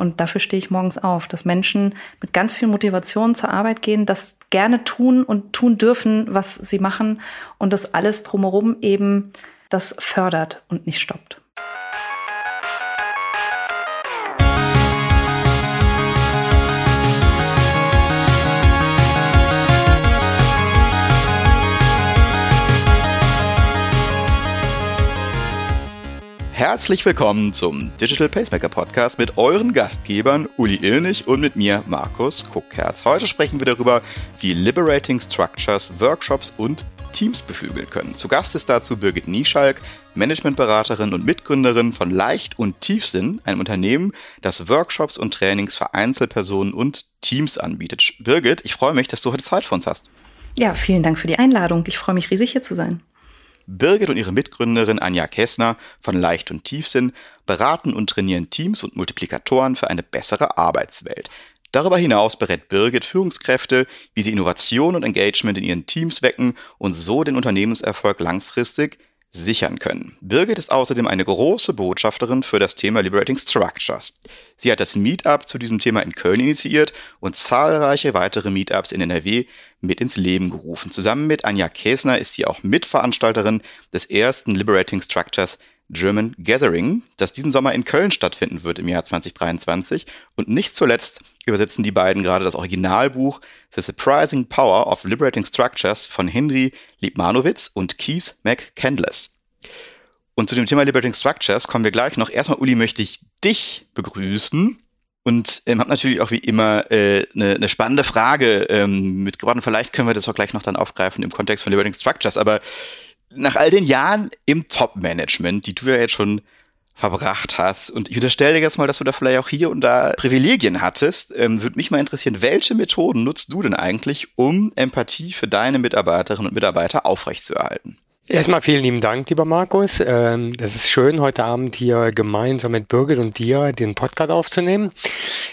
Und dafür stehe ich morgens auf, dass Menschen mit ganz viel Motivation zur Arbeit gehen, das gerne tun und tun dürfen, was sie machen und das alles drumherum eben das fördert und nicht stoppt. Herzlich willkommen zum Digital Pacemaker Podcast mit euren Gastgebern Uli Illnig und mit mir Markus Kuckherz. Heute sprechen wir darüber, wie Liberating Structures Workshops und Teams beflügeln können. Zu Gast ist dazu Birgit Nieschalk, Managementberaterin und Mitgründerin von Leicht und Tiefsinn, einem Unternehmen, das Workshops und Trainings für Einzelpersonen und Teams anbietet. Birgit, ich freue mich, dass du heute Zeit für uns hast. Ja, vielen Dank für die Einladung. Ich freue mich riesig hier zu sein. Birgit und ihre Mitgründerin Anja Kessner von Leicht und Tiefsinn beraten und trainieren Teams und Multiplikatoren für eine bessere Arbeitswelt. Darüber hinaus berät Birgit Führungskräfte, wie sie Innovation und Engagement in ihren Teams wecken und so den Unternehmenserfolg langfristig sichern können. Birgit ist außerdem eine große Botschafterin für das Thema Liberating Structures. Sie hat das Meetup zu diesem Thema in Köln initiiert und zahlreiche weitere Meetups in NRW mit ins Leben gerufen. Zusammen mit Anja Käsner ist sie auch Mitveranstalterin des ersten Liberating Structures German Gathering, das diesen Sommer in Köln stattfinden wird im Jahr 2023. Und nicht zuletzt übersetzen die beiden gerade das Originalbuch The Surprising Power of Liberating Structures von Henry Liebmanowitz und Keith McCandless. Und zu dem Thema Liberating Structures kommen wir gleich noch. Erstmal, Uli, möchte ich dich begrüßen. Und ähm, habe natürlich auch wie immer äh, eine, eine spannende Frage ähm, mitgebracht. Und vielleicht können wir das auch gleich noch dann aufgreifen im Kontext von Liberating Structures. Aber nach all den Jahren im Top-Management, die du ja jetzt schon verbracht hast, und ich unterstelle dir jetzt mal, dass du da vielleicht auch hier und da Privilegien hattest, ähm, würde mich mal interessieren, welche Methoden nutzt du denn eigentlich, um Empathie für deine Mitarbeiterinnen und Mitarbeiter aufrechtzuerhalten? Erstmal vielen lieben Dank, lieber Markus. Ähm, das ist schön, heute Abend hier gemeinsam mit Birgit und dir den Podcast aufzunehmen.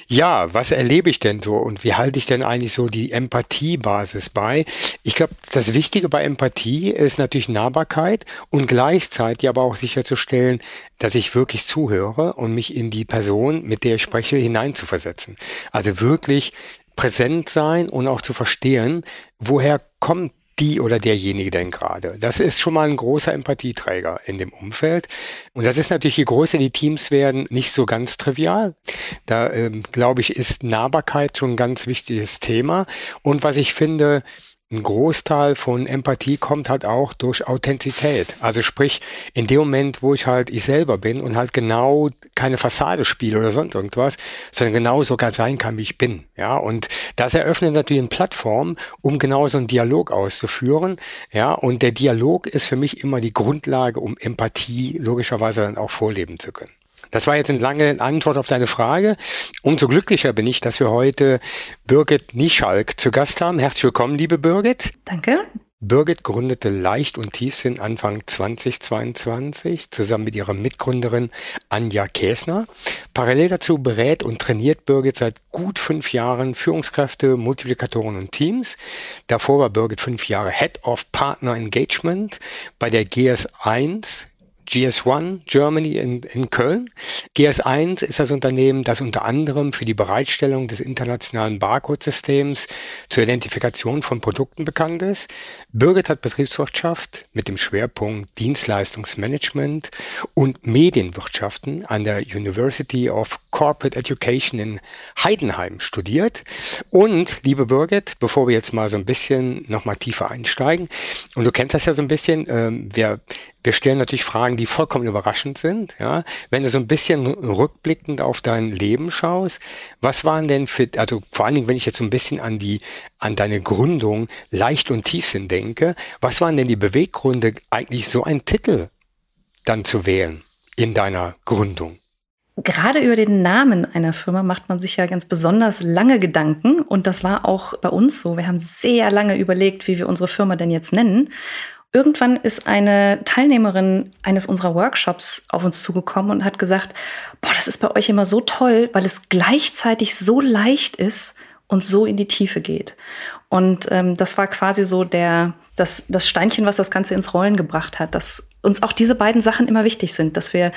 Ja, was erlebe ich denn so und wie halte ich denn eigentlich so die Empathiebasis bei? Ich glaube, das Wichtige bei Empathie ist natürlich Nahbarkeit und gleichzeitig aber auch sicherzustellen, dass ich wirklich zuhöre und mich in die Person, mit der ich spreche, hineinzuversetzen. Also wirklich präsent sein und auch zu verstehen, woher kommt die oder derjenige denn gerade. Das ist schon mal ein großer Empathieträger in dem Umfeld. Und das ist natürlich, je größer die Teams werden, nicht so ganz trivial. Da, ähm, glaube ich, ist Nahbarkeit schon ein ganz wichtiges Thema. Und was ich finde, ein Großteil von Empathie kommt halt auch durch Authentizität. Also sprich, in dem Moment, wo ich halt ich selber bin und halt genau keine Fassade spiele oder sonst irgendwas, sondern genau sogar sein kann, wie ich bin. Ja, und das eröffnet natürlich eine Plattform, um genau so einen Dialog auszuführen. Ja, und der Dialog ist für mich immer die Grundlage, um Empathie logischerweise dann auch vorleben zu können. Das war jetzt eine lange Antwort auf deine Frage. Umso glücklicher bin ich, dass wir heute Birgit Nieschalk zu Gast haben. Herzlich willkommen, liebe Birgit. Danke. Birgit gründete Leicht und Tiefsinn Anfang 2022 zusammen mit ihrer Mitgründerin Anja Käsner. Parallel dazu berät und trainiert Birgit seit gut fünf Jahren Führungskräfte, Multiplikatoren und Teams. Davor war Birgit fünf Jahre Head of Partner Engagement bei der GS1 GS1 Germany in, in Köln. GS1 ist das Unternehmen, das unter anderem für die Bereitstellung des internationalen Barcode-Systems zur Identifikation von Produkten bekannt ist. Birgit hat Betriebswirtschaft mit dem Schwerpunkt Dienstleistungsmanagement und Medienwirtschaften an der University of Corporate Education in Heidenheim studiert. Und, liebe Birgit, bevor wir jetzt mal so ein bisschen nochmal tiefer einsteigen, und du kennst das ja so ein bisschen, ähm, wir wir stellen natürlich Fragen, die vollkommen überraschend sind. Ja, wenn du so ein bisschen rückblickend auf dein Leben schaust, was waren denn für, also vor allen Dingen, wenn ich jetzt so ein bisschen an die, an deine Gründung leicht und Tiefsinn denke, was waren denn die Beweggründe, eigentlich so einen Titel dann zu wählen in deiner Gründung? Gerade über den Namen einer Firma macht man sich ja ganz besonders lange Gedanken. Und das war auch bei uns so. Wir haben sehr lange überlegt, wie wir unsere Firma denn jetzt nennen. Irgendwann ist eine Teilnehmerin eines unserer Workshops auf uns zugekommen und hat gesagt, boah, das ist bei euch immer so toll, weil es gleichzeitig so leicht ist und so in die Tiefe geht. Und ähm, das war quasi so der, das, das Steinchen, was das Ganze ins Rollen gebracht hat, dass uns auch diese beiden Sachen immer wichtig sind, dass wir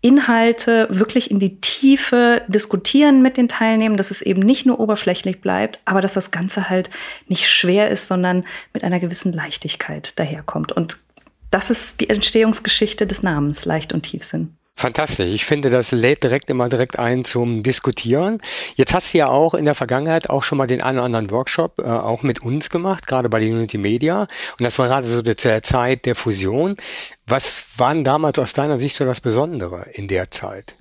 Inhalte wirklich in die Tiefe diskutieren mit den Teilnehmern, dass es eben nicht nur oberflächlich bleibt, aber dass das Ganze halt nicht schwer ist, sondern mit einer gewissen Leichtigkeit daherkommt. Und das ist die Entstehungsgeschichte des Namens Leicht und Tiefsinn. Fantastisch. Ich finde, das lädt direkt immer direkt ein zum Diskutieren. Jetzt hast du ja auch in der Vergangenheit auch schon mal den einen oder anderen Workshop äh, auch mit uns gemacht, gerade bei Unity Media. Und das war gerade so der Zeit der Fusion. Was war denn damals aus deiner Sicht so das Besondere in der Zeit?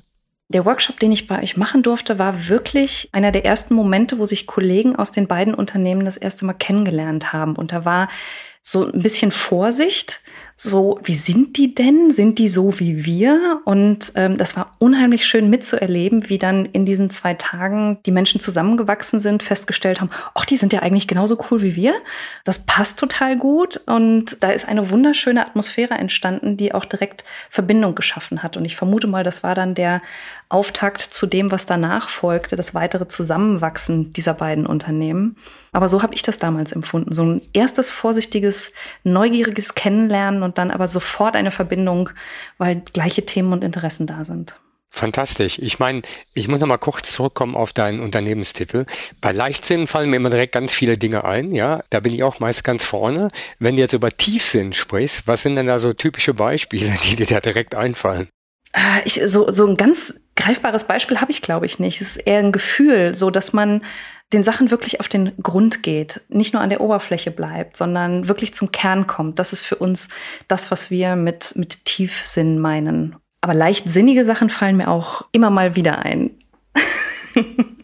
Der Workshop, den ich bei euch machen durfte, war wirklich einer der ersten Momente, wo sich Kollegen aus den beiden Unternehmen das erste Mal kennengelernt haben. Und da war so ein bisschen Vorsicht, so, wie sind die denn? Sind die so wie wir? Und ähm, das war unheimlich schön mitzuerleben, wie dann in diesen zwei Tagen die Menschen zusammengewachsen sind, festgestellt haben, ach, die sind ja eigentlich genauso cool wie wir. Das passt total gut. Und da ist eine wunderschöne Atmosphäre entstanden, die auch direkt Verbindung geschaffen hat. Und ich vermute mal, das war dann der Auftakt zu dem, was danach folgte, das weitere Zusammenwachsen dieser beiden Unternehmen. Aber so habe ich das damals empfunden. So ein erstes vorsichtiges, neugieriges Kennenlernen und dann aber sofort eine Verbindung, weil gleiche Themen und Interessen da sind. Fantastisch. Ich meine, ich muss noch mal kurz zurückkommen auf deinen Unternehmenstitel. Bei Leichtsinn fallen mir immer direkt ganz viele Dinge ein, ja. Da bin ich auch meist ganz vorne. Wenn du jetzt über Tiefsinn sprichst, was sind denn da so typische Beispiele, die dir da direkt einfallen? Äh, ich, so, so ein ganz greifbares Beispiel habe ich, glaube ich, nicht. Es ist eher ein Gefühl, so dass man den Sachen wirklich auf den Grund geht, nicht nur an der Oberfläche bleibt, sondern wirklich zum Kern kommt. Das ist für uns das, was wir mit, mit Tiefsinn meinen. Aber leichtsinnige Sachen fallen mir auch immer mal wieder ein.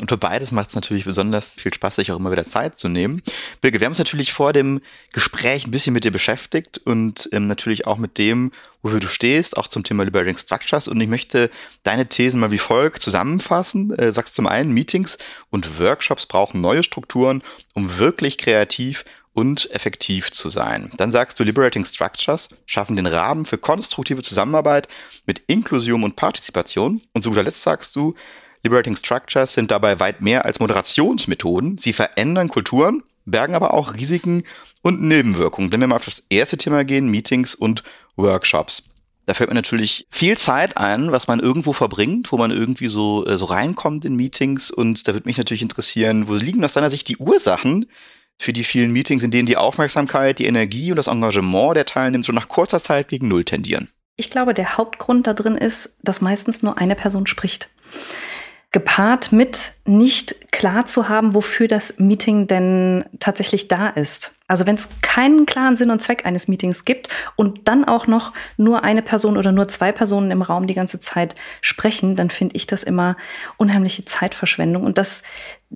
Und für beides macht es natürlich besonders viel Spaß, sich auch immer wieder Zeit zu nehmen. Bilge, wir haben uns natürlich vor dem Gespräch ein bisschen mit dir beschäftigt und ähm, natürlich auch mit dem, wofür du stehst, auch zum Thema Liberating Structures. Und ich möchte deine Thesen mal wie folgt zusammenfassen. Äh, sagst zum einen, Meetings und Workshops brauchen neue Strukturen, um wirklich kreativ und effektiv zu sein. Dann sagst du, Liberating Structures schaffen den Rahmen für konstruktive Zusammenarbeit mit Inklusion und Partizipation. Und zu guter Letzt sagst du, Liberating Structures sind dabei weit mehr als Moderationsmethoden. Sie verändern Kulturen, bergen aber auch Risiken und Nebenwirkungen. Wenn wir mal auf das erste Thema gehen, Meetings und Workshops. Da fällt mir natürlich viel Zeit ein, was man irgendwo verbringt, wo man irgendwie so, äh, so reinkommt in Meetings. Und da würde mich natürlich interessieren, wo liegen aus deiner Sicht die Ursachen für die vielen Meetings, in denen die Aufmerksamkeit, die Energie und das Engagement der Teilnehmer schon nach kurzer Zeit gegen Null tendieren? Ich glaube, der Hauptgrund da drin ist, dass meistens nur eine Person spricht gepaart mit nicht klar zu haben, wofür das Meeting denn tatsächlich da ist. Also wenn es keinen klaren Sinn und Zweck eines Meetings gibt und dann auch noch nur eine Person oder nur zwei Personen im Raum die ganze Zeit sprechen, dann finde ich das immer unheimliche Zeitverschwendung. Und das,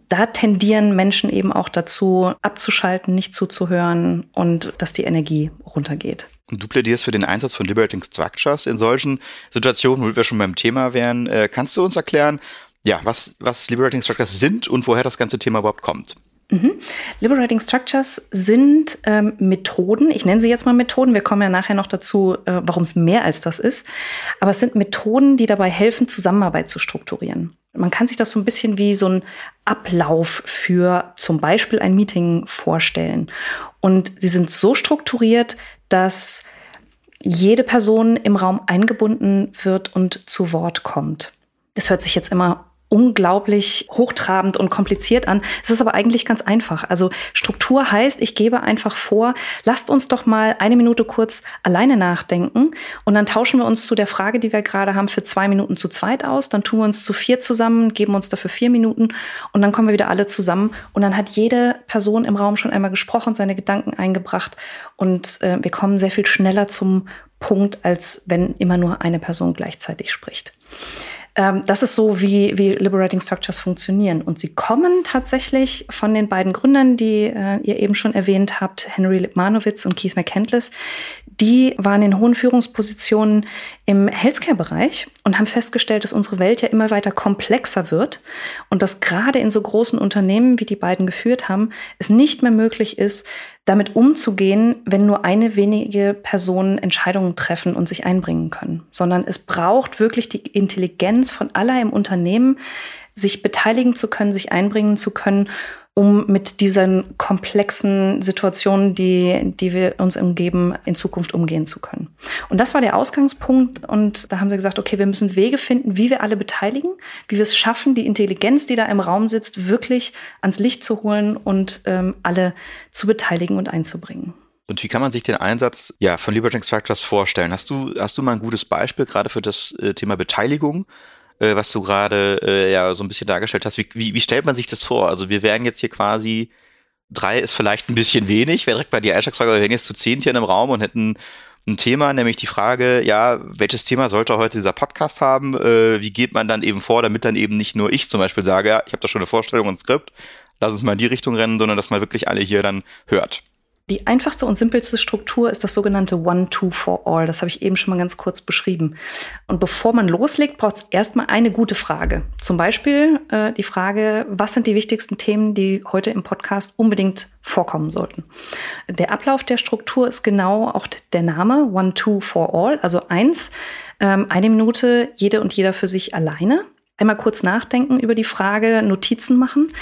da tendieren Menschen eben auch dazu, abzuschalten, nicht zuzuhören und dass die Energie runtergeht. Du plädierst für den Einsatz von Liberating Structures in solchen Situationen, wo wir schon beim Thema wären. Äh, kannst du uns erklären, ja, was, was Liberating Structures sind und woher das ganze Thema überhaupt kommt. Mhm. Liberating Structures sind ähm, Methoden, ich nenne sie jetzt mal Methoden, wir kommen ja nachher noch dazu, äh, warum es mehr als das ist, aber es sind Methoden, die dabei helfen, Zusammenarbeit zu strukturieren. Man kann sich das so ein bisschen wie so ein Ablauf für zum Beispiel ein Meeting vorstellen. Und sie sind so strukturiert, dass jede Person im Raum eingebunden wird und zu Wort kommt. Das hört sich jetzt immer unglaublich hochtrabend und kompliziert an. Es ist aber eigentlich ganz einfach. Also Struktur heißt, ich gebe einfach vor, lasst uns doch mal eine Minute kurz alleine nachdenken und dann tauschen wir uns zu der Frage, die wir gerade haben, für zwei Minuten zu zweit aus. Dann tun wir uns zu vier zusammen, geben uns dafür vier Minuten und dann kommen wir wieder alle zusammen und dann hat jede Person im Raum schon einmal gesprochen, seine Gedanken eingebracht und äh, wir kommen sehr viel schneller zum Punkt, als wenn immer nur eine Person gleichzeitig spricht. Ähm, das ist so, wie, wie Liberating Structures funktionieren. Und sie kommen tatsächlich von den beiden Gründern, die äh, ihr eben schon erwähnt habt, Henry Lipmanowitz und Keith McCandless. Die waren in hohen Führungspositionen im Healthcare-Bereich und haben festgestellt, dass unsere Welt ja immer weiter komplexer wird und dass gerade in so großen Unternehmen, wie die beiden geführt haben, es nicht mehr möglich ist, damit umzugehen, wenn nur eine wenige Personen Entscheidungen treffen und sich einbringen können, sondern es braucht wirklich die Intelligenz von aller im Unternehmen, sich beteiligen zu können, sich einbringen zu können um mit diesen komplexen Situationen, die, die wir uns umgeben, in Zukunft umgehen zu können. Und das war der Ausgangspunkt. Und da haben sie gesagt, okay, wir müssen Wege finden, wie wir alle beteiligen, wie wir es schaffen, die Intelligenz, die da im Raum sitzt, wirklich ans Licht zu holen und ähm, alle zu beteiligen und einzubringen. Und wie kann man sich den Einsatz ja, von Liberating Structures vorstellen? Hast du, hast du mal ein gutes Beispiel gerade für das äh, Thema Beteiligung? Äh, was du gerade äh, ja so ein bisschen dargestellt hast. Wie, wie, wie stellt man sich das vor? Also wir wären jetzt hier quasi, drei ist vielleicht ein bisschen wenig, wäre direkt bei die Einstiegsfrage, wir wären jetzt zu zehn hier in einem Raum und hätten ein Thema, nämlich die Frage, ja, welches Thema sollte heute dieser Podcast haben? Äh, wie geht man dann eben vor, damit dann eben nicht nur ich zum Beispiel sage, ja, ich habe da schon eine Vorstellung und ein Skript, lass uns mal in die Richtung rennen, sondern dass man wirklich alle hier dann hört. Die einfachste und simpelste Struktur ist das sogenannte One-Two-for-All. Das habe ich eben schon mal ganz kurz beschrieben. Und bevor man loslegt, braucht es erstmal eine gute Frage. Zum Beispiel äh, die Frage, was sind die wichtigsten Themen, die heute im Podcast unbedingt vorkommen sollten. Der Ablauf der Struktur ist genau auch der Name One-Two-for-All, also eins, ähm, eine Minute, jede und jeder für sich alleine. Einmal kurz nachdenken über die Frage, Notizen machen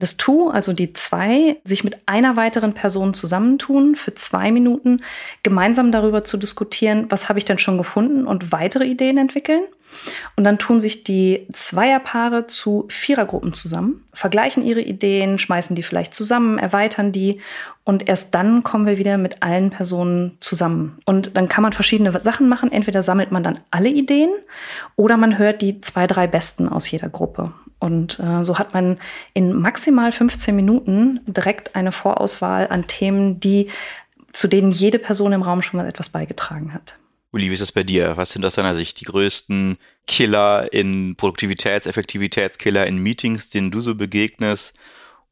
das Tu, also die zwei, sich mit einer weiteren Person zusammentun für zwei Minuten, gemeinsam darüber zu diskutieren, was habe ich denn schon gefunden und weitere Ideen entwickeln. Und dann tun sich die Zweierpaare zu Vierergruppen zusammen, vergleichen ihre Ideen, schmeißen die vielleicht zusammen, erweitern die und erst dann kommen wir wieder mit allen Personen zusammen. Und dann kann man verschiedene Sachen machen. Entweder sammelt man dann alle Ideen oder man hört die zwei, drei besten aus jeder Gruppe. Und äh, so hat man in maximal 15 Minuten direkt eine Vorauswahl an Themen, die zu denen jede Person im Raum schon mal etwas beigetragen hat. Uli, wie ist das bei dir? Was sind aus deiner Sicht die größten Killer in Produktivitäts-, Effektivitätskiller in Meetings, denen du so begegnest?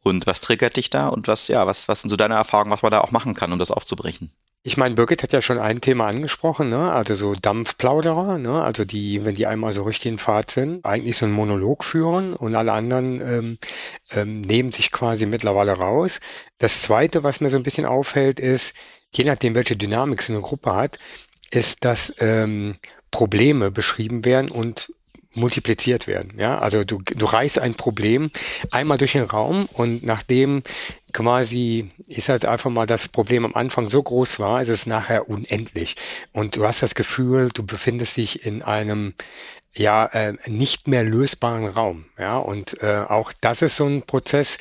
Und was triggert dich da? Und was, ja, was, was sind so deine Erfahrungen, was man da auch machen kann, um das aufzubrechen? Ich meine, Birgit hat ja schon ein Thema angesprochen, ne? also so Dampfplauderer, ne? also die, wenn die einmal so richtig in Fahrt sind, eigentlich so einen Monolog führen und alle anderen ähm, ähm, nehmen sich quasi mittlerweile raus. Das Zweite, was mir so ein bisschen auffällt, ist, je nachdem, welche Dynamik so eine Gruppe hat, ist, dass ähm, Probleme beschrieben werden und multipliziert werden. Ja, also du, du reißt ein Problem einmal durch den Raum und nachdem quasi, ist halt einfach mal das Problem am Anfang so groß war, ist es nachher unendlich. Und du hast das Gefühl, du befindest dich in einem ja äh, nicht mehr lösbaren Raum. Ja, und äh, auch das ist so ein Prozess,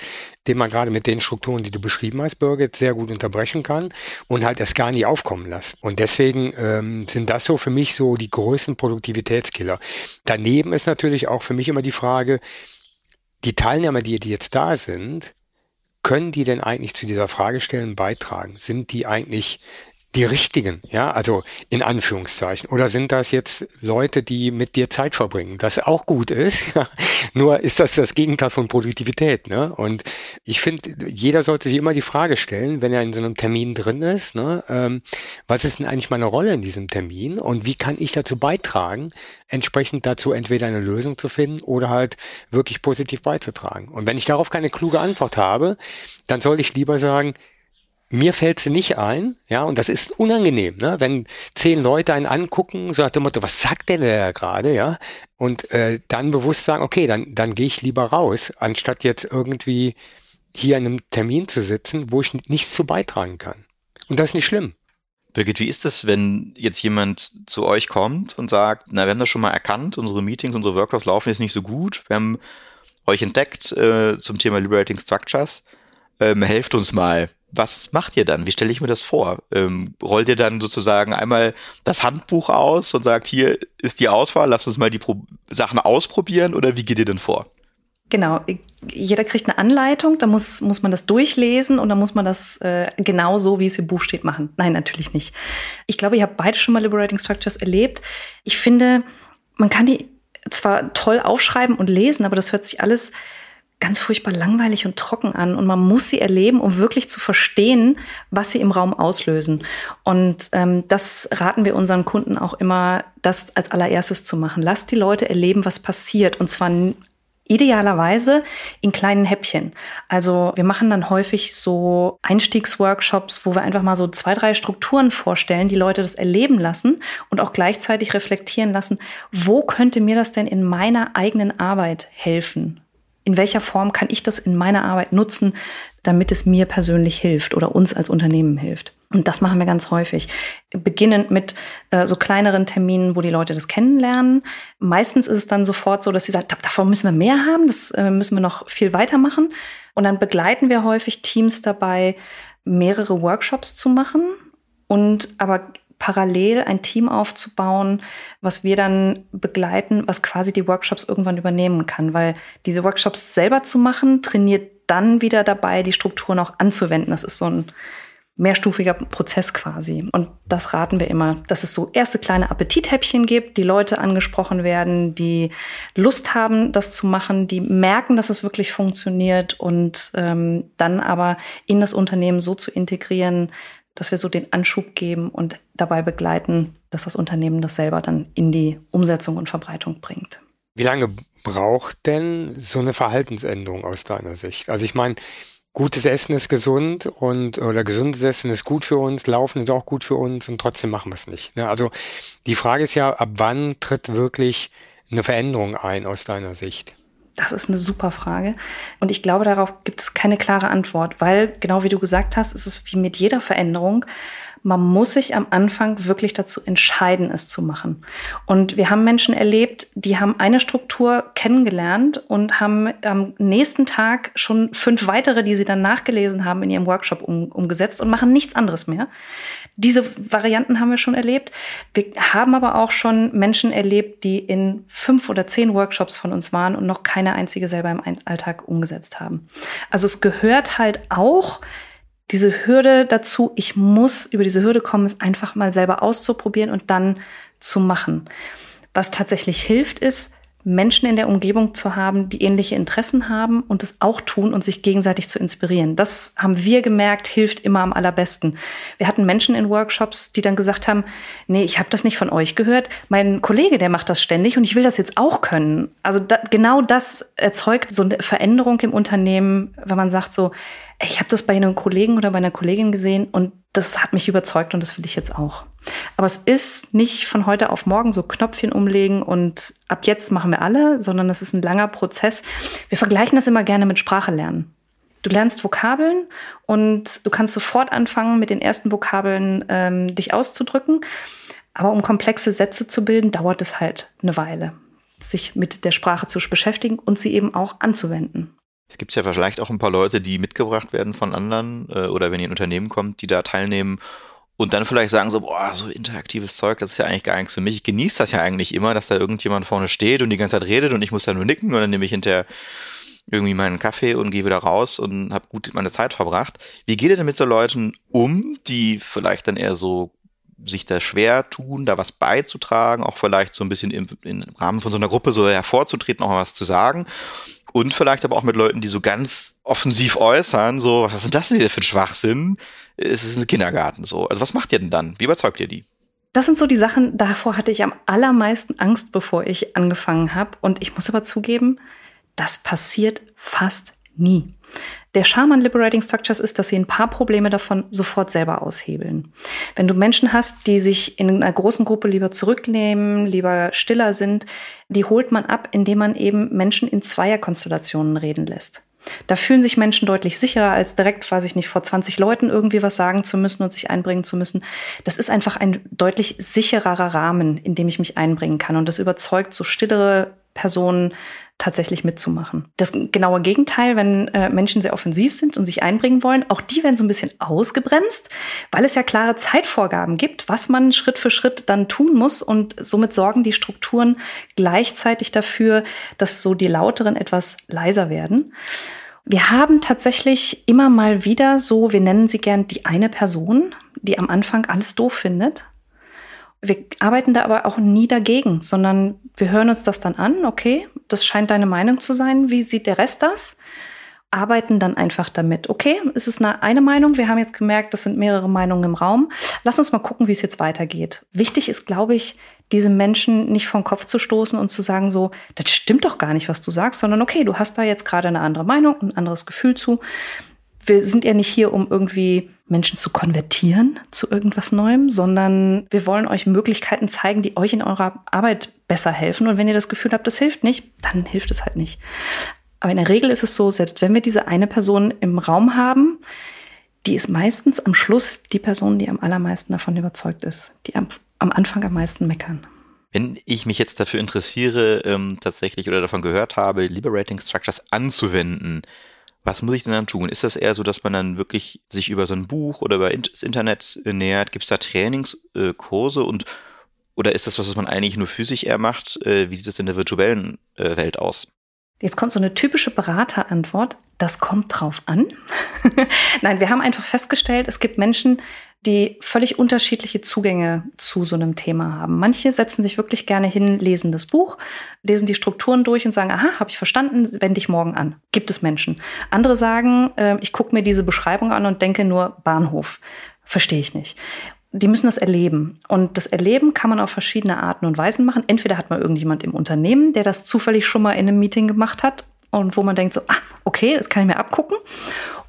den man gerade mit den Strukturen, die du beschrieben hast, Birgit, sehr gut unterbrechen kann und halt erst gar nie aufkommen lässt. Und deswegen ähm, sind das so für mich so die größten Produktivitätskiller. Daneben ist natürlich auch für mich immer die Frage, die Teilnehmer, die, die jetzt da sind, können die denn eigentlich zu dieser Fragestellung beitragen? Sind die eigentlich die richtigen, ja, also in Anführungszeichen. Oder sind das jetzt Leute, die mit dir Zeit verbringen, das auch gut ist, nur ist das das Gegenteil von Produktivität, ne? Und ich finde, jeder sollte sich immer die Frage stellen, wenn er in so einem Termin drin ist, ne, ähm, was ist denn eigentlich meine Rolle in diesem Termin und wie kann ich dazu beitragen, entsprechend dazu entweder eine Lösung zu finden oder halt wirklich positiv beizutragen. Und wenn ich darauf keine kluge Antwort habe, dann soll ich lieber sagen, mir fällt sie nicht ein, ja, und das ist unangenehm, ne? wenn zehn Leute einen angucken, so nach dem Motto, was sagt der da gerade, ja, und äh, dann bewusst sagen, okay, dann, dann gehe ich lieber raus, anstatt jetzt irgendwie hier in einem Termin zu sitzen, wo ich nichts zu beitragen kann. Und das ist nicht schlimm. Birgit, wie ist es, wenn jetzt jemand zu euch kommt und sagt, na, wir haben das schon mal erkannt, unsere Meetings, unsere Workshops laufen jetzt nicht so gut, wir haben euch entdeckt äh, zum Thema Liberating Structures, ähm, helft uns mal was macht ihr dann? Wie stelle ich mir das vor? Ähm, rollt ihr dann sozusagen einmal das Handbuch aus und sagt, hier ist die Auswahl, lass uns mal die Pro Sachen ausprobieren oder wie geht ihr denn vor? Genau, jeder kriegt eine Anleitung, da muss, muss man das durchlesen und dann muss man das äh, genau so, wie es im Buch steht, machen. Nein, natürlich nicht. Ich glaube, ihr habt beide schon mal Liberating Structures erlebt. Ich finde, man kann die zwar toll aufschreiben und lesen, aber das hört sich alles ganz furchtbar langweilig und trocken an und man muss sie erleben, um wirklich zu verstehen, was sie im Raum auslösen. Und ähm, das raten wir unseren Kunden auch immer, das als allererstes zu machen. Lasst die Leute erleben, was passiert und zwar idealerweise in kleinen Häppchen. Also wir machen dann häufig so Einstiegsworkshops, wo wir einfach mal so zwei, drei Strukturen vorstellen, die Leute das erleben lassen und auch gleichzeitig reflektieren lassen, wo könnte mir das denn in meiner eigenen Arbeit helfen? In welcher Form kann ich das in meiner Arbeit nutzen, damit es mir persönlich hilft oder uns als Unternehmen hilft. Und das machen wir ganz häufig. Beginnend mit äh, so kleineren Terminen, wo die Leute das kennenlernen. Meistens ist es dann sofort so, dass sie sagen, davon müssen wir mehr haben, das äh, müssen wir noch viel weitermachen. Und dann begleiten wir häufig Teams dabei, mehrere Workshops zu machen und aber parallel ein Team aufzubauen, was wir dann begleiten, was quasi die Workshops irgendwann übernehmen kann. Weil diese Workshops selber zu machen, trainiert dann wieder dabei, die Strukturen auch anzuwenden. Das ist so ein mehrstufiger Prozess quasi. Und das raten wir immer, dass es so erste kleine Appetithäppchen gibt, die Leute angesprochen werden, die Lust haben, das zu machen, die merken, dass es wirklich funktioniert und ähm, dann aber in das Unternehmen so zu integrieren, dass wir so den Anschub geben und dabei begleiten, dass das Unternehmen das selber dann in die Umsetzung und Verbreitung bringt. Wie lange braucht denn so eine Verhaltensänderung aus deiner Sicht? Also ich meine, gutes Essen ist gesund und oder gesundes Essen ist gut für uns, Laufen ist auch gut für uns und trotzdem machen wir es nicht. Ne? Also die Frage ist ja, ab wann tritt wirklich eine Veränderung ein aus deiner Sicht? Das ist eine super Frage. Und ich glaube, darauf gibt es keine klare Antwort, weil, genau wie du gesagt hast, ist es wie mit jeder Veränderung. Man muss sich am Anfang wirklich dazu entscheiden, es zu machen. Und wir haben Menschen erlebt, die haben eine Struktur kennengelernt und haben am nächsten Tag schon fünf weitere, die sie dann nachgelesen haben, in ihrem Workshop um, umgesetzt und machen nichts anderes mehr. Diese Varianten haben wir schon erlebt. Wir haben aber auch schon Menschen erlebt, die in fünf oder zehn Workshops von uns waren und noch keine einzige selber im Alltag umgesetzt haben. Also es gehört halt auch diese Hürde dazu, ich muss über diese Hürde kommen, es einfach mal selber auszuprobieren und dann zu machen. Was tatsächlich hilft, ist, Menschen in der Umgebung zu haben, die ähnliche Interessen haben und es auch tun und sich gegenseitig zu inspirieren. Das haben wir gemerkt, hilft immer am allerbesten. Wir hatten Menschen in Workshops, die dann gesagt haben, nee, ich habe das nicht von euch gehört. Mein Kollege, der macht das ständig und ich will das jetzt auch können. Also da, genau das erzeugt so eine Veränderung im Unternehmen, wenn man sagt so, ich habe das bei einem Kollegen oder bei einer Kollegin gesehen und das hat mich überzeugt und das will ich jetzt auch. Aber es ist nicht von heute auf morgen so Knopfchen umlegen und ab jetzt machen wir alle, sondern es ist ein langer Prozess. Wir vergleichen das immer gerne mit Sprache lernen. Du lernst Vokabeln und du kannst sofort anfangen, mit den ersten Vokabeln ähm, dich auszudrücken. Aber um komplexe Sätze zu bilden, dauert es halt eine Weile, sich mit der Sprache zu beschäftigen und sie eben auch anzuwenden. Es gibt ja vielleicht auch ein paar Leute, die mitgebracht werden von anderen äh, oder wenn ihr ein Unternehmen kommt, die da teilnehmen und dann vielleicht sagen so, boah, so interaktives Zeug, das ist ja eigentlich gar nichts für mich. Ich genieße das ja eigentlich immer, dass da irgendjemand vorne steht und die ganze Zeit redet und ich muss da nur nicken und dann nehme ich hinterher irgendwie meinen Kaffee und gehe wieder raus und habe gut meine Zeit verbracht. Wie geht ihr denn mit so Leuten um, die vielleicht dann eher so sich da schwer tun, da was beizutragen, auch vielleicht so ein bisschen im, im Rahmen von so einer Gruppe so hervorzutreten, auch mal was zu sagen? Und vielleicht aber auch mit Leuten, die so ganz offensiv äußern, so, was ist das denn hier für ein Schwachsinn? Es ist ein Kindergarten so. Also was macht ihr denn dann? Wie überzeugt ihr die? Das sind so die Sachen, davor hatte ich am allermeisten Angst, bevor ich angefangen habe. Und ich muss aber zugeben, das passiert fast nie. Der Charme an Liberating Structures ist, dass sie ein paar Probleme davon sofort selber aushebeln. Wenn du Menschen hast, die sich in einer großen Gruppe lieber zurücknehmen, lieber stiller sind, die holt man ab, indem man eben Menschen in Zweierkonstellationen reden lässt. Da fühlen sich Menschen deutlich sicherer, als direkt, weiß ich nicht, vor 20 Leuten irgendwie was sagen zu müssen und sich einbringen zu müssen. Das ist einfach ein deutlich sichererer Rahmen, in dem ich mich einbringen kann. Und das überzeugt so stillere Personen, tatsächlich mitzumachen. Das genaue Gegenteil, wenn äh, Menschen sehr offensiv sind und sich einbringen wollen, auch die werden so ein bisschen ausgebremst, weil es ja klare Zeitvorgaben gibt, was man Schritt für Schritt dann tun muss und somit sorgen die Strukturen gleichzeitig dafür, dass so die lauteren etwas leiser werden. Wir haben tatsächlich immer mal wieder so, wir nennen sie gern die eine Person, die am Anfang alles doof findet wir arbeiten da aber auch nie dagegen, sondern wir hören uns das dann an, okay, das scheint deine Meinung zu sein, wie sieht der Rest das? Arbeiten dann einfach damit. Okay, es ist eine, eine Meinung, wir haben jetzt gemerkt, das sind mehrere Meinungen im Raum. Lass uns mal gucken, wie es jetzt weitergeht. Wichtig ist, glaube ich, diese Menschen nicht vom Kopf zu stoßen und zu sagen so, das stimmt doch gar nicht, was du sagst, sondern okay, du hast da jetzt gerade eine andere Meinung, ein anderes Gefühl zu wir sind ja nicht hier, um irgendwie Menschen zu konvertieren zu irgendwas Neuem, sondern wir wollen euch Möglichkeiten zeigen, die euch in eurer Arbeit besser helfen. Und wenn ihr das Gefühl habt, das hilft nicht, dann hilft es halt nicht. Aber in der Regel ist es so, selbst wenn wir diese eine Person im Raum haben, die ist meistens am Schluss die Person, die am allermeisten davon überzeugt ist, die am, am Anfang am meisten meckern. Wenn ich mich jetzt dafür interessiere, ähm, tatsächlich oder davon gehört habe, Liberating Structures anzuwenden, was muss ich denn dann tun? Ist das eher so, dass man dann wirklich sich über so ein Buch oder über das Internet äh, nähert? Gibt es da Trainingskurse äh, und oder ist das was, was man eigentlich nur physisch eher macht? Äh, wie sieht das in der virtuellen äh, Welt aus? Jetzt kommt so eine typische Beraterantwort. Das kommt drauf an. Nein, wir haben einfach festgestellt, es gibt Menschen, die völlig unterschiedliche Zugänge zu so einem Thema haben. Manche setzen sich wirklich gerne hin, lesen das Buch, lesen die Strukturen durch und sagen, aha, habe ich verstanden, wende ich morgen an. Gibt es Menschen. Andere sagen, äh, ich gucke mir diese Beschreibung an und denke nur Bahnhof. Verstehe ich nicht die müssen das erleben. Und das Erleben kann man auf verschiedene Arten und Weisen machen. Entweder hat man irgendjemand im Unternehmen, der das zufällig schon mal in einem Meeting gemacht hat und wo man denkt so, ah, okay, das kann ich mir abgucken.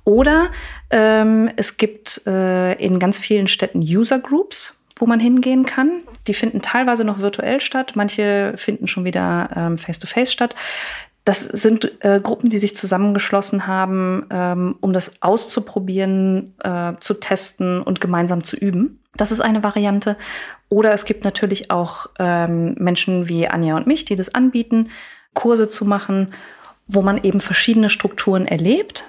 Oder ähm, es gibt äh, in ganz vielen Städten User Groups, wo man hingehen kann. Die finden teilweise noch virtuell statt, manche finden schon wieder ähm, face-to-face -face statt. Das sind äh, Gruppen, die sich zusammengeschlossen haben, ähm, um das auszuprobieren, äh, zu testen und gemeinsam zu üben. Das ist eine Variante. Oder es gibt natürlich auch ähm, Menschen wie Anja und mich, die das anbieten, Kurse zu machen, wo man eben verschiedene Strukturen erlebt.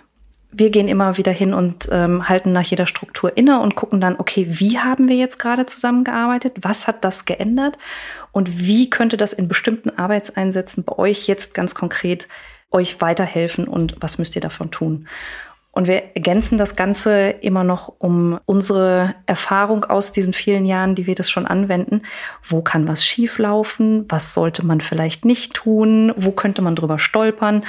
Wir gehen immer wieder hin und ähm, halten nach jeder Struktur inne und gucken dann, okay, wie haben wir jetzt gerade zusammengearbeitet? Was hat das geändert? Und wie könnte das in bestimmten Arbeitseinsätzen bei euch jetzt ganz konkret euch weiterhelfen und was müsst ihr davon tun? Und wir ergänzen das Ganze immer noch um unsere Erfahrung aus diesen vielen Jahren, die wir das schon anwenden. Wo kann was schieflaufen? Was sollte man vielleicht nicht tun? Wo könnte man drüber stolpern?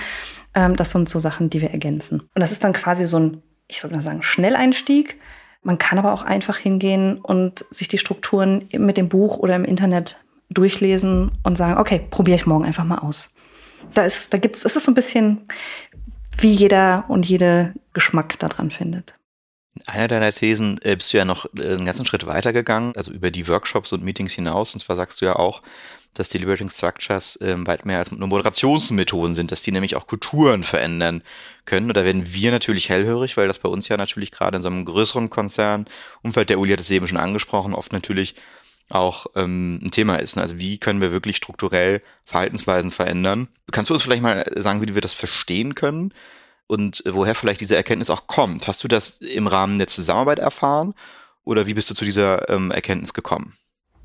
Ähm, das sind so Sachen, die wir ergänzen. Und das ist dann quasi so ein, ich würde mal sagen, Schnelleinstieg. Man kann aber auch einfach hingehen und sich die Strukturen mit dem Buch oder im Internet durchlesen und sagen, okay, probiere ich morgen einfach mal aus. Da ist, da gibt's, es ist so ein bisschen wie jeder und jede Geschmack daran findet. Einer deiner Thesen äh, bist du ja noch äh, einen ganzen Schritt weiter gegangen, also über die Workshops und Meetings hinaus. Und zwar sagst du ja auch, dass die Liberating Structures äh, weit mehr als nur Moderationsmethoden sind, dass die nämlich auch Kulturen verändern können. Und da werden wir natürlich hellhörig, weil das bei uns ja natürlich gerade in so einem größeren Konzern, Umfeld der Uli hat es eben schon angesprochen, oft natürlich auch ähm, ein Thema ist. Ne? Also wie können wir wirklich strukturell Verhaltensweisen verändern? Kannst du uns vielleicht mal sagen, wie wir das verstehen können und woher vielleicht diese Erkenntnis auch kommt? Hast du das im Rahmen der Zusammenarbeit erfahren oder wie bist du zu dieser ähm, Erkenntnis gekommen?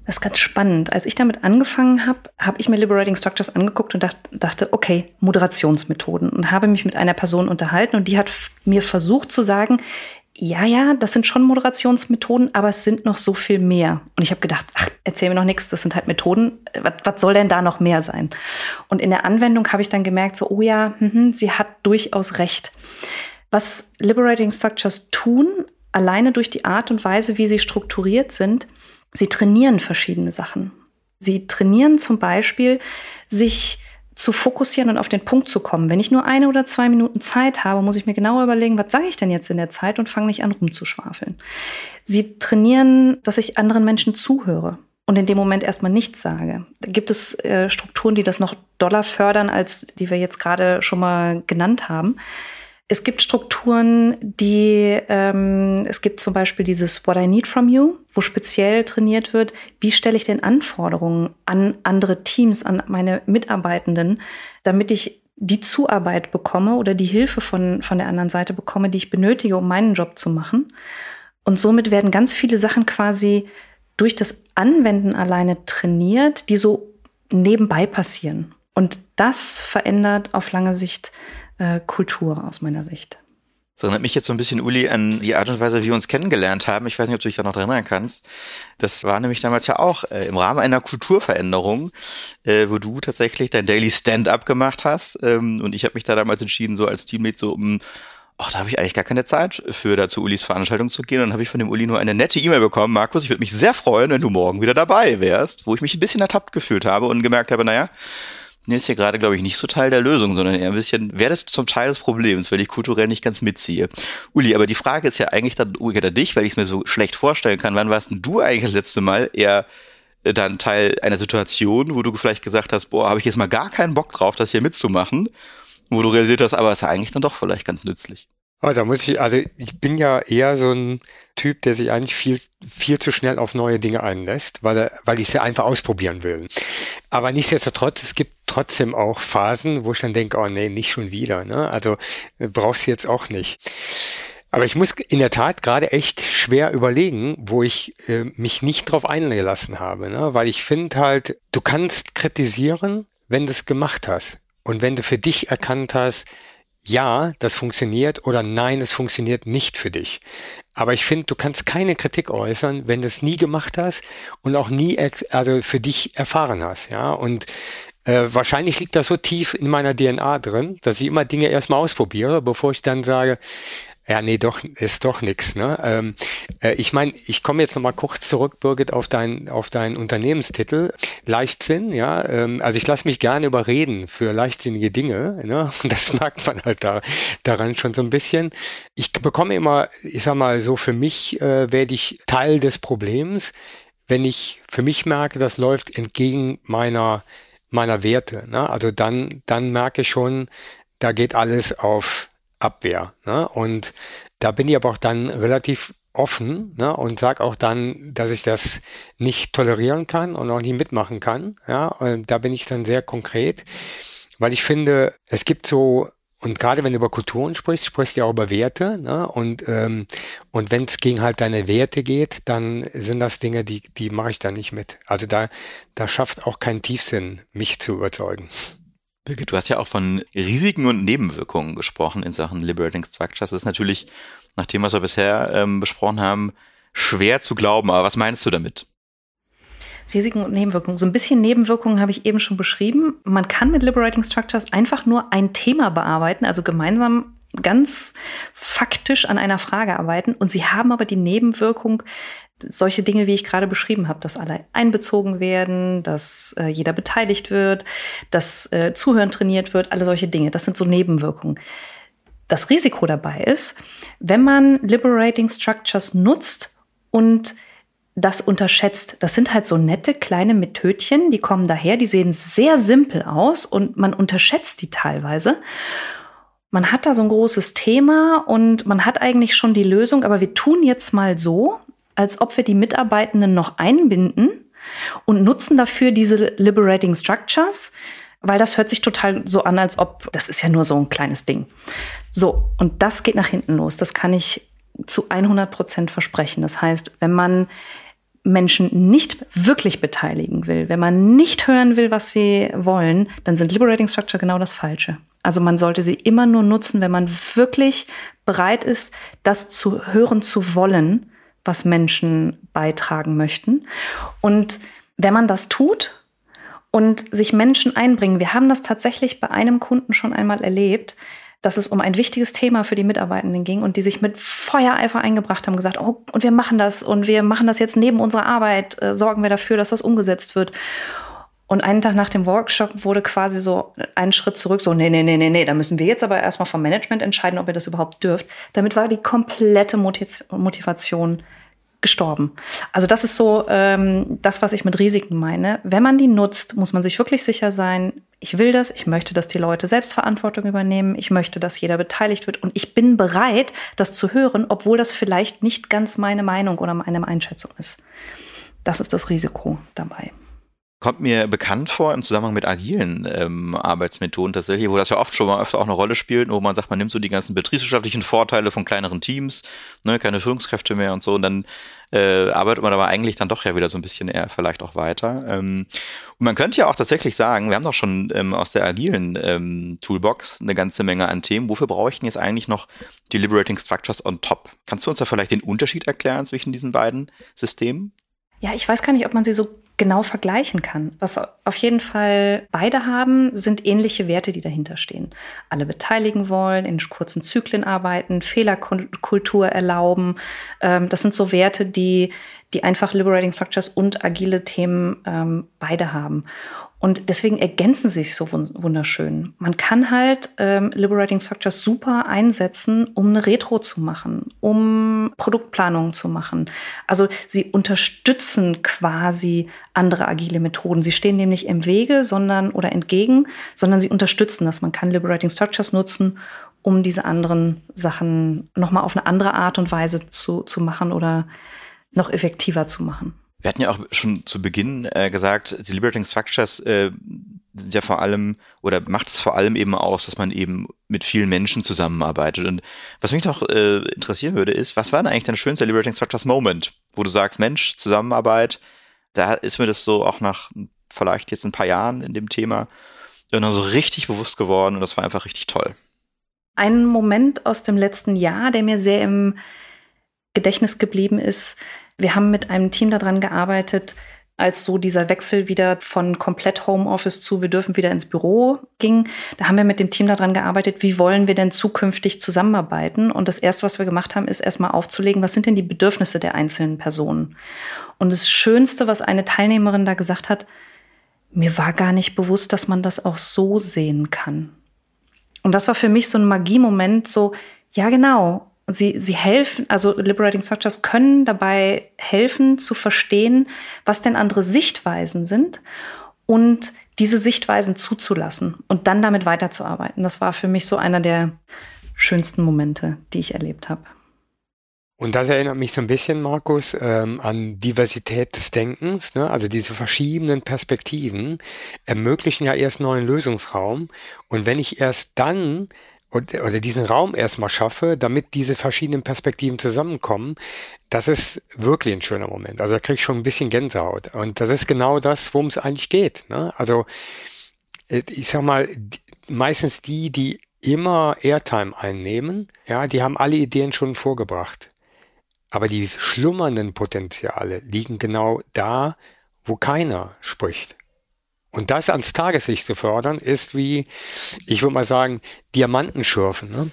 Das ist ganz spannend. Als ich damit angefangen habe, habe ich mir Liberating Structures angeguckt und dachte, okay, Moderationsmethoden und habe mich mit einer Person unterhalten und die hat mir versucht zu sagen, ja, ja, das sind schon Moderationsmethoden, aber es sind noch so viel mehr. Und ich habe gedacht, ach, erzähl mir noch nichts, das sind halt Methoden. Was, was soll denn da noch mehr sein? Und in der Anwendung habe ich dann gemerkt, so, oh ja, mh, sie hat durchaus recht. Was Liberating Structures tun, alleine durch die Art und Weise, wie sie strukturiert sind, sie trainieren verschiedene Sachen. Sie trainieren zum Beispiel, sich zu fokussieren und auf den Punkt zu kommen. Wenn ich nur eine oder zwei Minuten Zeit habe, muss ich mir genauer überlegen, was sage ich denn jetzt in der Zeit und fange nicht an rumzuschwafeln. Sie trainieren, dass ich anderen Menschen zuhöre und in dem Moment erstmal nichts sage. Da gibt es äh, Strukturen, die das noch doller fördern, als die wir jetzt gerade schon mal genannt haben. Es gibt Strukturen, die, ähm, es gibt zum Beispiel dieses What I Need from You, wo speziell trainiert wird, wie stelle ich denn Anforderungen an andere Teams, an meine Mitarbeitenden, damit ich die Zuarbeit bekomme oder die Hilfe von, von der anderen Seite bekomme, die ich benötige, um meinen Job zu machen. Und somit werden ganz viele Sachen quasi durch das Anwenden alleine trainiert, die so nebenbei passieren. Und das verändert auf lange Sicht äh, Kultur aus meiner Sicht. Das erinnert mich jetzt so ein bisschen, Uli, an die Art und Weise, wie wir uns kennengelernt haben. Ich weiß nicht, ob du dich da noch erinnern kannst. Das war nämlich damals ja auch äh, im Rahmen einer Kulturveränderung, äh, wo du tatsächlich dein Daily Stand-up gemacht hast. Ähm, und ich habe mich da damals entschieden, so als Teamlead so um ach, da habe ich eigentlich gar keine Zeit für da zu Ulis Veranstaltung zu gehen. Und dann habe ich von dem Uli nur eine nette E-Mail bekommen. Markus, ich würde mich sehr freuen, wenn du morgen wieder dabei wärst, wo ich mich ein bisschen ertappt gefühlt habe und gemerkt habe, naja, ist hier gerade, glaube ich, nicht so Teil der Lösung, sondern eher ein bisschen, wäre das zum Teil des Problems, weil ich kulturell nicht ganz mitziehe. Uli, aber die Frage ist ja eigentlich dann umgekehrt an dich, weil ich es mir so schlecht vorstellen kann. Wann warst denn du eigentlich das letzte Mal eher äh, dann Teil einer Situation, wo du vielleicht gesagt hast, boah, habe ich jetzt mal gar keinen Bock drauf, das hier mitzumachen? wo du realisiert hast, aber es ist ja eigentlich dann doch vielleicht ganz nützlich. Oh, da muss ich, also ich bin ja eher so ein Typ, der sich eigentlich viel, viel zu schnell auf neue Dinge einlässt, weil, er, weil ich sie einfach ausprobieren will. Aber nichtsdestotrotz, es gibt trotzdem auch Phasen, wo ich dann denke, oh nee, nicht schon wieder. Ne? Also äh, brauchst du jetzt auch nicht. Aber ich muss in der Tat gerade echt schwer überlegen, wo ich äh, mich nicht drauf eingelassen habe, ne? weil ich finde halt, du kannst kritisieren, wenn du es gemacht hast und wenn du für dich erkannt hast, ja, das funktioniert oder nein, es funktioniert nicht für dich. Aber ich finde, du kannst keine Kritik äußern, wenn du es nie gemacht hast und auch nie also für dich erfahren hast, ja. Und äh, wahrscheinlich liegt das so tief in meiner DNA drin, dass ich immer Dinge erstmal ausprobiere, bevor ich dann sage, ja, nee, doch, ist doch nix. Ne? Ähm, äh, ich meine, ich komme jetzt nochmal kurz zurück, Birgit, auf deinen auf deinen Unternehmenstitel. Leichtsinn, ja. Ähm, also ich lasse mich gerne überreden für leichtsinnige Dinge. Ne? Und das merkt man halt da daran schon so ein bisschen. Ich bekomme immer, ich sag mal, so für mich äh, werde ich Teil des Problems, wenn ich für mich merke, das läuft entgegen meiner meiner Werte. Ne? Also dann, dann merke ich schon, da geht alles auf Abwehr. Ne? Und da bin ich aber auch dann relativ offen ne, und sage auch dann, dass ich das nicht tolerieren kann und auch nicht mitmachen kann. Ja, und da bin ich dann sehr konkret, weil ich finde, es gibt so und gerade wenn du über Kulturen sprichst, sprichst du ja auch über Werte. Ne? Und, ähm, und wenn es gegen halt deine Werte geht, dann sind das Dinge, die, die mache ich da nicht mit. Also da, da schafft auch kein Tiefsinn, mich zu überzeugen. Birgit, du hast ja auch von Risiken und Nebenwirkungen gesprochen in Sachen Liberating Structures. Das ist natürlich, nach dem, was wir bisher ähm, besprochen haben, schwer zu glauben. Aber was meinst du damit? Risiken und Nebenwirkungen. So ein bisschen Nebenwirkungen habe ich eben schon beschrieben. Man kann mit Liberating Structures einfach nur ein Thema bearbeiten, also gemeinsam ganz faktisch an einer Frage arbeiten. Und sie haben aber die Nebenwirkung, solche Dinge, wie ich gerade beschrieben habe, dass alle einbezogen werden, dass äh, jeder beteiligt wird, dass äh, Zuhören trainiert wird, alle solche Dinge. Das sind so Nebenwirkungen. Das Risiko dabei ist, wenn man Liberating Structures nutzt und das unterschätzt. Das sind halt so nette kleine Methodchen, die kommen daher, die sehen sehr simpel aus und man unterschätzt die teilweise. Man hat da so ein großes Thema und man hat eigentlich schon die Lösung, aber wir tun jetzt mal so, als ob wir die Mitarbeitenden noch einbinden und nutzen dafür diese Liberating Structures, weil das hört sich total so an, als ob das ist ja nur so ein kleines Ding. So, und das geht nach hinten los. Das kann ich zu 100 Prozent versprechen. Das heißt, wenn man Menschen nicht wirklich beteiligen will, wenn man nicht hören will, was sie wollen, dann sind Liberating Structure genau das Falsche. Also man sollte sie immer nur nutzen, wenn man wirklich bereit ist, das zu hören zu wollen, was Menschen beitragen möchten. Und wenn man das tut und sich Menschen einbringen, wir haben das tatsächlich bei einem Kunden schon einmal erlebt, dass es um ein wichtiges Thema für die Mitarbeitenden ging und die sich mit Feuereifer eingebracht haben, gesagt, oh, und wir machen das und wir machen das jetzt neben unserer Arbeit, äh, sorgen wir dafür, dass das umgesetzt wird. Und einen Tag nach dem Workshop wurde quasi so ein Schritt zurück, so, nee, nee, nee, nee, nee, da müssen wir jetzt aber erstmal vom Management entscheiden, ob ihr das überhaupt dürft. Damit war die komplette Motivation gestorben. Also das ist so ähm, das, was ich mit Risiken meine. Wenn man die nutzt, muss man sich wirklich sicher sein, ich will das, ich möchte, dass die Leute Selbstverantwortung übernehmen, ich möchte, dass jeder beteiligt wird und ich bin bereit, das zu hören, obwohl das vielleicht nicht ganz meine Meinung oder meine Einschätzung ist. Das ist das Risiko dabei kommt mir bekannt vor im Zusammenhang mit agilen ähm, Arbeitsmethoden tatsächlich, wo das ja oft schon mal öfter auch eine Rolle spielt, wo man sagt, man nimmt so die ganzen betriebswirtschaftlichen Vorteile von kleineren Teams, ne, keine Führungskräfte mehr und so, und dann äh, arbeitet man aber eigentlich dann doch ja wieder so ein bisschen eher vielleicht auch weiter. Ähm, und man könnte ja auch tatsächlich sagen, wir haben doch schon ähm, aus der agilen ähm, Toolbox eine ganze Menge an Themen. Wofür brauche ich denn jetzt eigentlich noch die Liberating Structures on top? Kannst du uns da vielleicht den Unterschied erklären zwischen diesen beiden Systemen? Ja, ich weiß gar nicht, ob man sie so genau vergleichen kann. Was auf jeden Fall beide haben, sind ähnliche Werte, die dahinter stehen. Alle beteiligen wollen, in kurzen Zyklen arbeiten, Fehlerkultur erlauben. Ähm, das sind so Werte, die, die einfach Liberating Structures und agile Themen ähm, beide haben. Und deswegen ergänzen sie sich so wunderschön. Man kann halt ähm, Liberating Structures super einsetzen, um eine Retro zu machen, um Produktplanung zu machen. Also sie unterstützen quasi andere agile Methoden. Sie stehen dem nicht im Wege, sondern oder entgegen, sondern sie unterstützen das. Man kann Liberating Structures nutzen, um diese anderen Sachen nochmal auf eine andere Art und Weise zu, zu machen oder noch effektiver zu machen. Wir hatten ja auch schon zu Beginn äh, gesagt, die Liberating Structures äh, sind ja vor allem oder macht es vor allem eben aus, dass man eben mit vielen Menschen zusammenarbeitet. Und was mich doch äh, interessieren würde, ist, was war denn eigentlich dein schönster Liberating Structures Moment, wo du sagst, Mensch, Zusammenarbeit, da ist mir das so auch nach vielleicht jetzt ein paar Jahren in dem Thema dann so richtig bewusst geworden und das war einfach richtig toll. Ein Moment aus dem letzten Jahr, der mir sehr im Gedächtnis geblieben ist, wir haben mit einem Team daran gearbeitet, als so dieser Wechsel wieder von komplett Homeoffice zu wir dürfen wieder ins Büro ging, da haben wir mit dem Team daran gearbeitet, wie wollen wir denn zukünftig zusammenarbeiten? Und das erste, was wir gemacht haben, ist erstmal aufzulegen, was sind denn die Bedürfnisse der einzelnen Personen? Und das Schönste, was eine Teilnehmerin da gesagt hat, mir war gar nicht bewusst, dass man das auch so sehen kann. Und das war für mich so ein Magiemoment, so, ja, genau sie, sie helfen, also Liberating Structures können dabei helfen zu verstehen, was denn andere Sichtweisen sind und diese Sichtweisen zuzulassen und dann damit weiterzuarbeiten. Das war für mich so einer der schönsten Momente, die ich erlebt habe. Und das erinnert mich so ein bisschen, Markus, ähm, an Diversität des Denkens. Ne? Also diese verschiedenen Perspektiven ermöglichen ja erst neuen Lösungsraum. Und wenn ich erst dann und, oder diesen Raum erstmal schaffe, damit diese verschiedenen Perspektiven zusammenkommen, das ist wirklich ein schöner Moment. Also da kriege ich schon ein bisschen Gänsehaut. Und das ist genau das, worum es eigentlich geht. Ne? Also äh, ich sag mal, meistens die, die immer Airtime einnehmen, ja, die haben alle Ideen schon vorgebracht. Aber die schlummernden Potenziale liegen genau da, wo keiner spricht. Und das ans Tageslicht zu fördern, ist wie, ich würde mal sagen, Diamanten schürfen. Ne?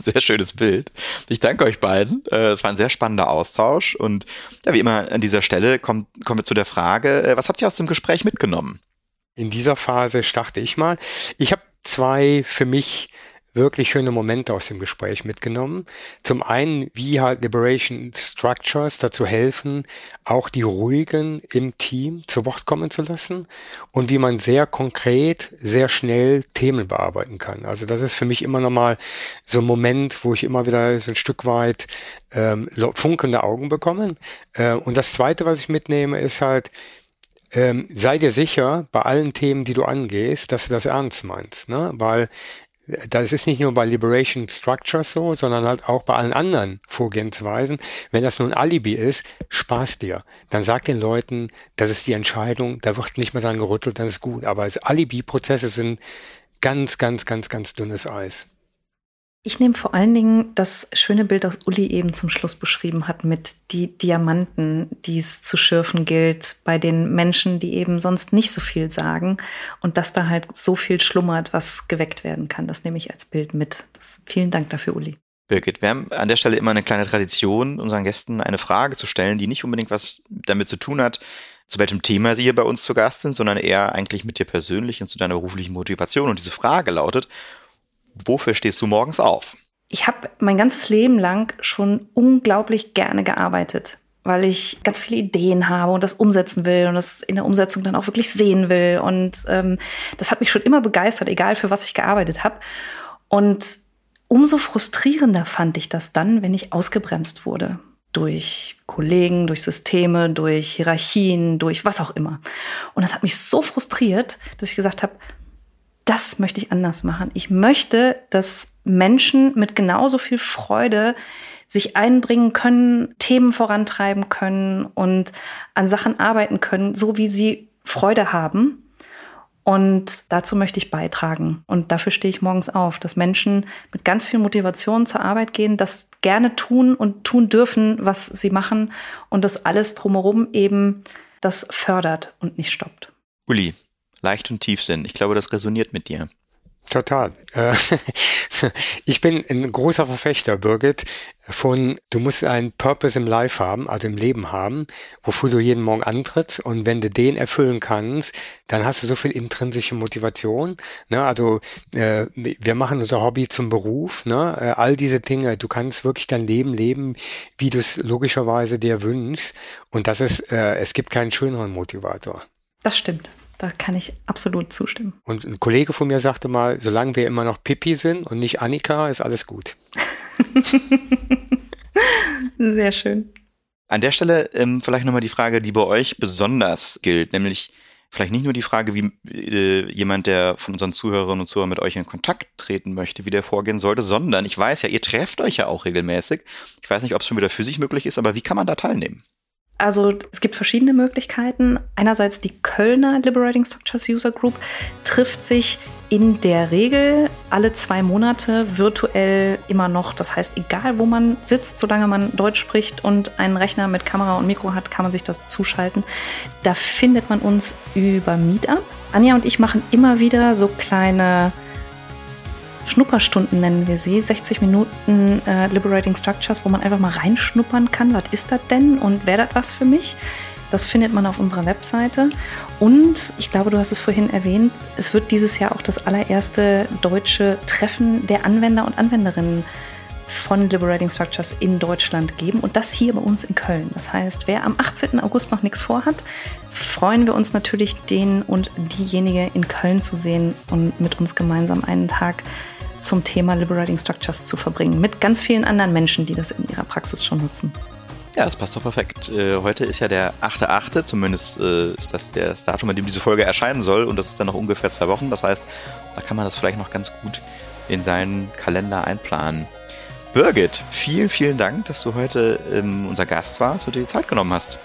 Sehr schönes Bild. Ich danke euch beiden. Äh, es war ein sehr spannender Austausch. Und ja, wie immer an dieser Stelle kommt, kommen wir zu der Frage, äh, was habt ihr aus dem Gespräch mitgenommen? In dieser Phase starte ich mal. Ich habe zwei für mich wirklich schöne Momente aus dem Gespräch mitgenommen. Zum einen, wie halt Liberation Structures dazu helfen, auch die Ruhigen im Team zu Wort kommen zu lassen und wie man sehr konkret, sehr schnell Themen bearbeiten kann. Also das ist für mich immer nochmal so ein Moment, wo ich immer wieder so ein Stück weit ähm, funkelnde Augen bekomme. Äh, und das Zweite, was ich mitnehme, ist halt, ähm, sei dir sicher bei allen Themen, die du angehst, dass du das ernst meinst, ne? Weil das ist nicht nur bei Liberation Structure so, sondern halt auch bei allen anderen Vorgehensweisen. Wenn das nur ein Alibi ist, Spaß dir. Dann sag den Leuten, das ist die Entscheidung, da wird nicht mehr dran gerüttelt, dann ist gut. Aber Alibi-Prozesse sind ganz, ganz, ganz, ganz dünnes Eis. Ich nehme vor allen Dingen das schöne Bild, das Uli eben zum Schluss beschrieben hat, mit die Diamanten, die es zu schürfen gilt bei den Menschen, die eben sonst nicht so viel sagen und dass da halt so viel schlummert, was geweckt werden kann. Das nehme ich als Bild mit. Das, vielen Dank dafür, Uli. Birgit, wir haben an der Stelle immer eine kleine Tradition, unseren Gästen eine Frage zu stellen, die nicht unbedingt was damit zu tun hat, zu welchem Thema sie hier bei uns zu Gast sind, sondern eher eigentlich mit dir persönlich und zu deiner beruflichen Motivation. Und diese Frage lautet, wofür stehst du morgens auf? Ich habe mein ganzes Leben lang schon unglaublich gerne gearbeitet, weil ich ganz viele Ideen habe und das umsetzen will und das in der Umsetzung dann auch wirklich sehen will. Und ähm, das hat mich schon immer begeistert, egal für was ich gearbeitet habe. Und umso frustrierender fand ich das dann, wenn ich ausgebremst wurde. Durch Kollegen, durch Systeme, durch Hierarchien, durch was auch immer. Und das hat mich so frustriert, dass ich gesagt habe, das möchte ich anders machen. Ich möchte, dass Menschen mit genauso viel Freude sich einbringen können, Themen vorantreiben können und an Sachen arbeiten können, so wie sie Freude haben. Und dazu möchte ich beitragen. Und dafür stehe ich morgens auf, dass Menschen mit ganz viel Motivation zur Arbeit gehen, das gerne tun und tun dürfen, was sie machen und das alles drumherum eben das fördert und nicht stoppt. Uli, leicht und Tiefsinn. Ich glaube, das resoniert mit dir. Total. Äh, ich bin ein großer Verfechter, Birgit, von du musst einen Purpose im Life haben, also im Leben haben, wofür du jeden Morgen antrittst und wenn du den erfüllen kannst, dann hast du so viel intrinsische Motivation. Ne? Also äh, wir machen unser Hobby zum Beruf, ne? Äh, all diese Dinge, du kannst wirklich dein Leben leben, wie du es logischerweise dir wünschst und das ist, äh, es gibt keinen schöneren Motivator. Das stimmt. Da kann ich absolut zustimmen. Und ein Kollege von mir sagte mal, solange wir immer noch Pippi sind und nicht Annika, ist alles gut. Sehr schön. An der Stelle ähm, vielleicht nochmal die Frage, die bei euch besonders gilt, nämlich vielleicht nicht nur die Frage, wie äh, jemand, der von unseren Zuhörerinnen und Zuhörern mit euch in Kontakt treten möchte, wie der vorgehen sollte, sondern ich weiß ja, ihr trefft euch ja auch regelmäßig. Ich weiß nicht, ob es schon wieder physisch möglich ist, aber wie kann man da teilnehmen? Also es gibt verschiedene Möglichkeiten. Einerseits die Kölner Liberating Structures User Group trifft sich in der Regel alle zwei Monate virtuell immer noch. Das heißt, egal wo man sitzt, solange man Deutsch spricht und einen Rechner mit Kamera und Mikro hat, kann man sich das zuschalten. Da findet man uns über Meetup. Anja und ich machen immer wieder so kleine Schnupperstunden nennen wir sie, 60 Minuten äh, Liberating Structures, wo man einfach mal reinschnuppern kann, was ist das denn und wäre das was für mich? Das findet man auf unserer Webseite. Und ich glaube, du hast es vorhin erwähnt, es wird dieses Jahr auch das allererste deutsche Treffen der Anwender und Anwenderinnen von Liberating Structures in Deutschland geben und das hier bei uns in Köln. Das heißt, wer am 18. August noch nichts vorhat, freuen wir uns natürlich, den und diejenige in Köln zu sehen und mit uns gemeinsam einen Tag zum Thema Liberating Structures zu verbringen, mit ganz vielen anderen Menschen, die das in ihrer Praxis schon nutzen. Ja, das passt doch perfekt. Äh, heute ist ja der 8.8., zumindest äh, ist das das Datum, an dem diese Folge erscheinen soll und das ist dann noch ungefähr zwei Wochen. Das heißt, da kann man das vielleicht noch ganz gut in seinen Kalender einplanen. Birgit, vielen, vielen Dank, dass du heute ähm, unser Gast warst und dir die Zeit genommen hast.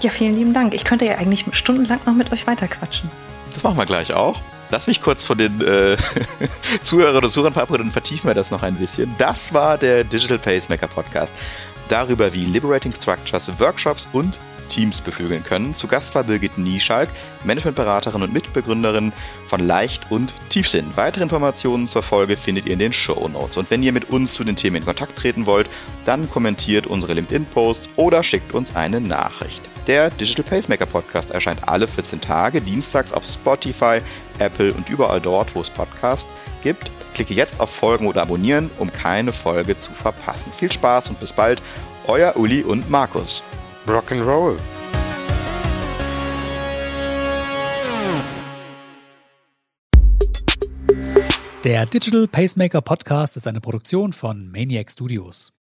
Ja, vielen lieben Dank. Ich könnte ja eigentlich stundenlang noch mit euch weiterquatschen. Das machen wir gleich auch. Lass mich kurz von den äh, Zuhörern und Zuhörern verabreden und vertiefen wir das noch ein bisschen. Das war der Digital Pacemaker Podcast. Darüber, wie Liberating Structures Workshops und Teams beflügeln können. Zu Gast war Birgit Nieschalk, Managementberaterin und Mitbegründerin von Leicht und Tiefsinn. Weitere Informationen zur Folge findet ihr in den Show Notes. Und wenn ihr mit uns zu den Themen in Kontakt treten wollt, dann kommentiert unsere LinkedIn-Posts oder schickt uns eine Nachricht. Der Digital Pacemaker Podcast erscheint alle 14 Tage, dienstags auf Spotify, Apple und überall dort, wo es Podcasts gibt. Klicke jetzt auf Folgen oder Abonnieren, um keine Folge zu verpassen. Viel Spaß und bis bald, euer Uli und Markus. Rock'n'Roll. Der Digital Pacemaker Podcast ist eine Produktion von Maniac Studios.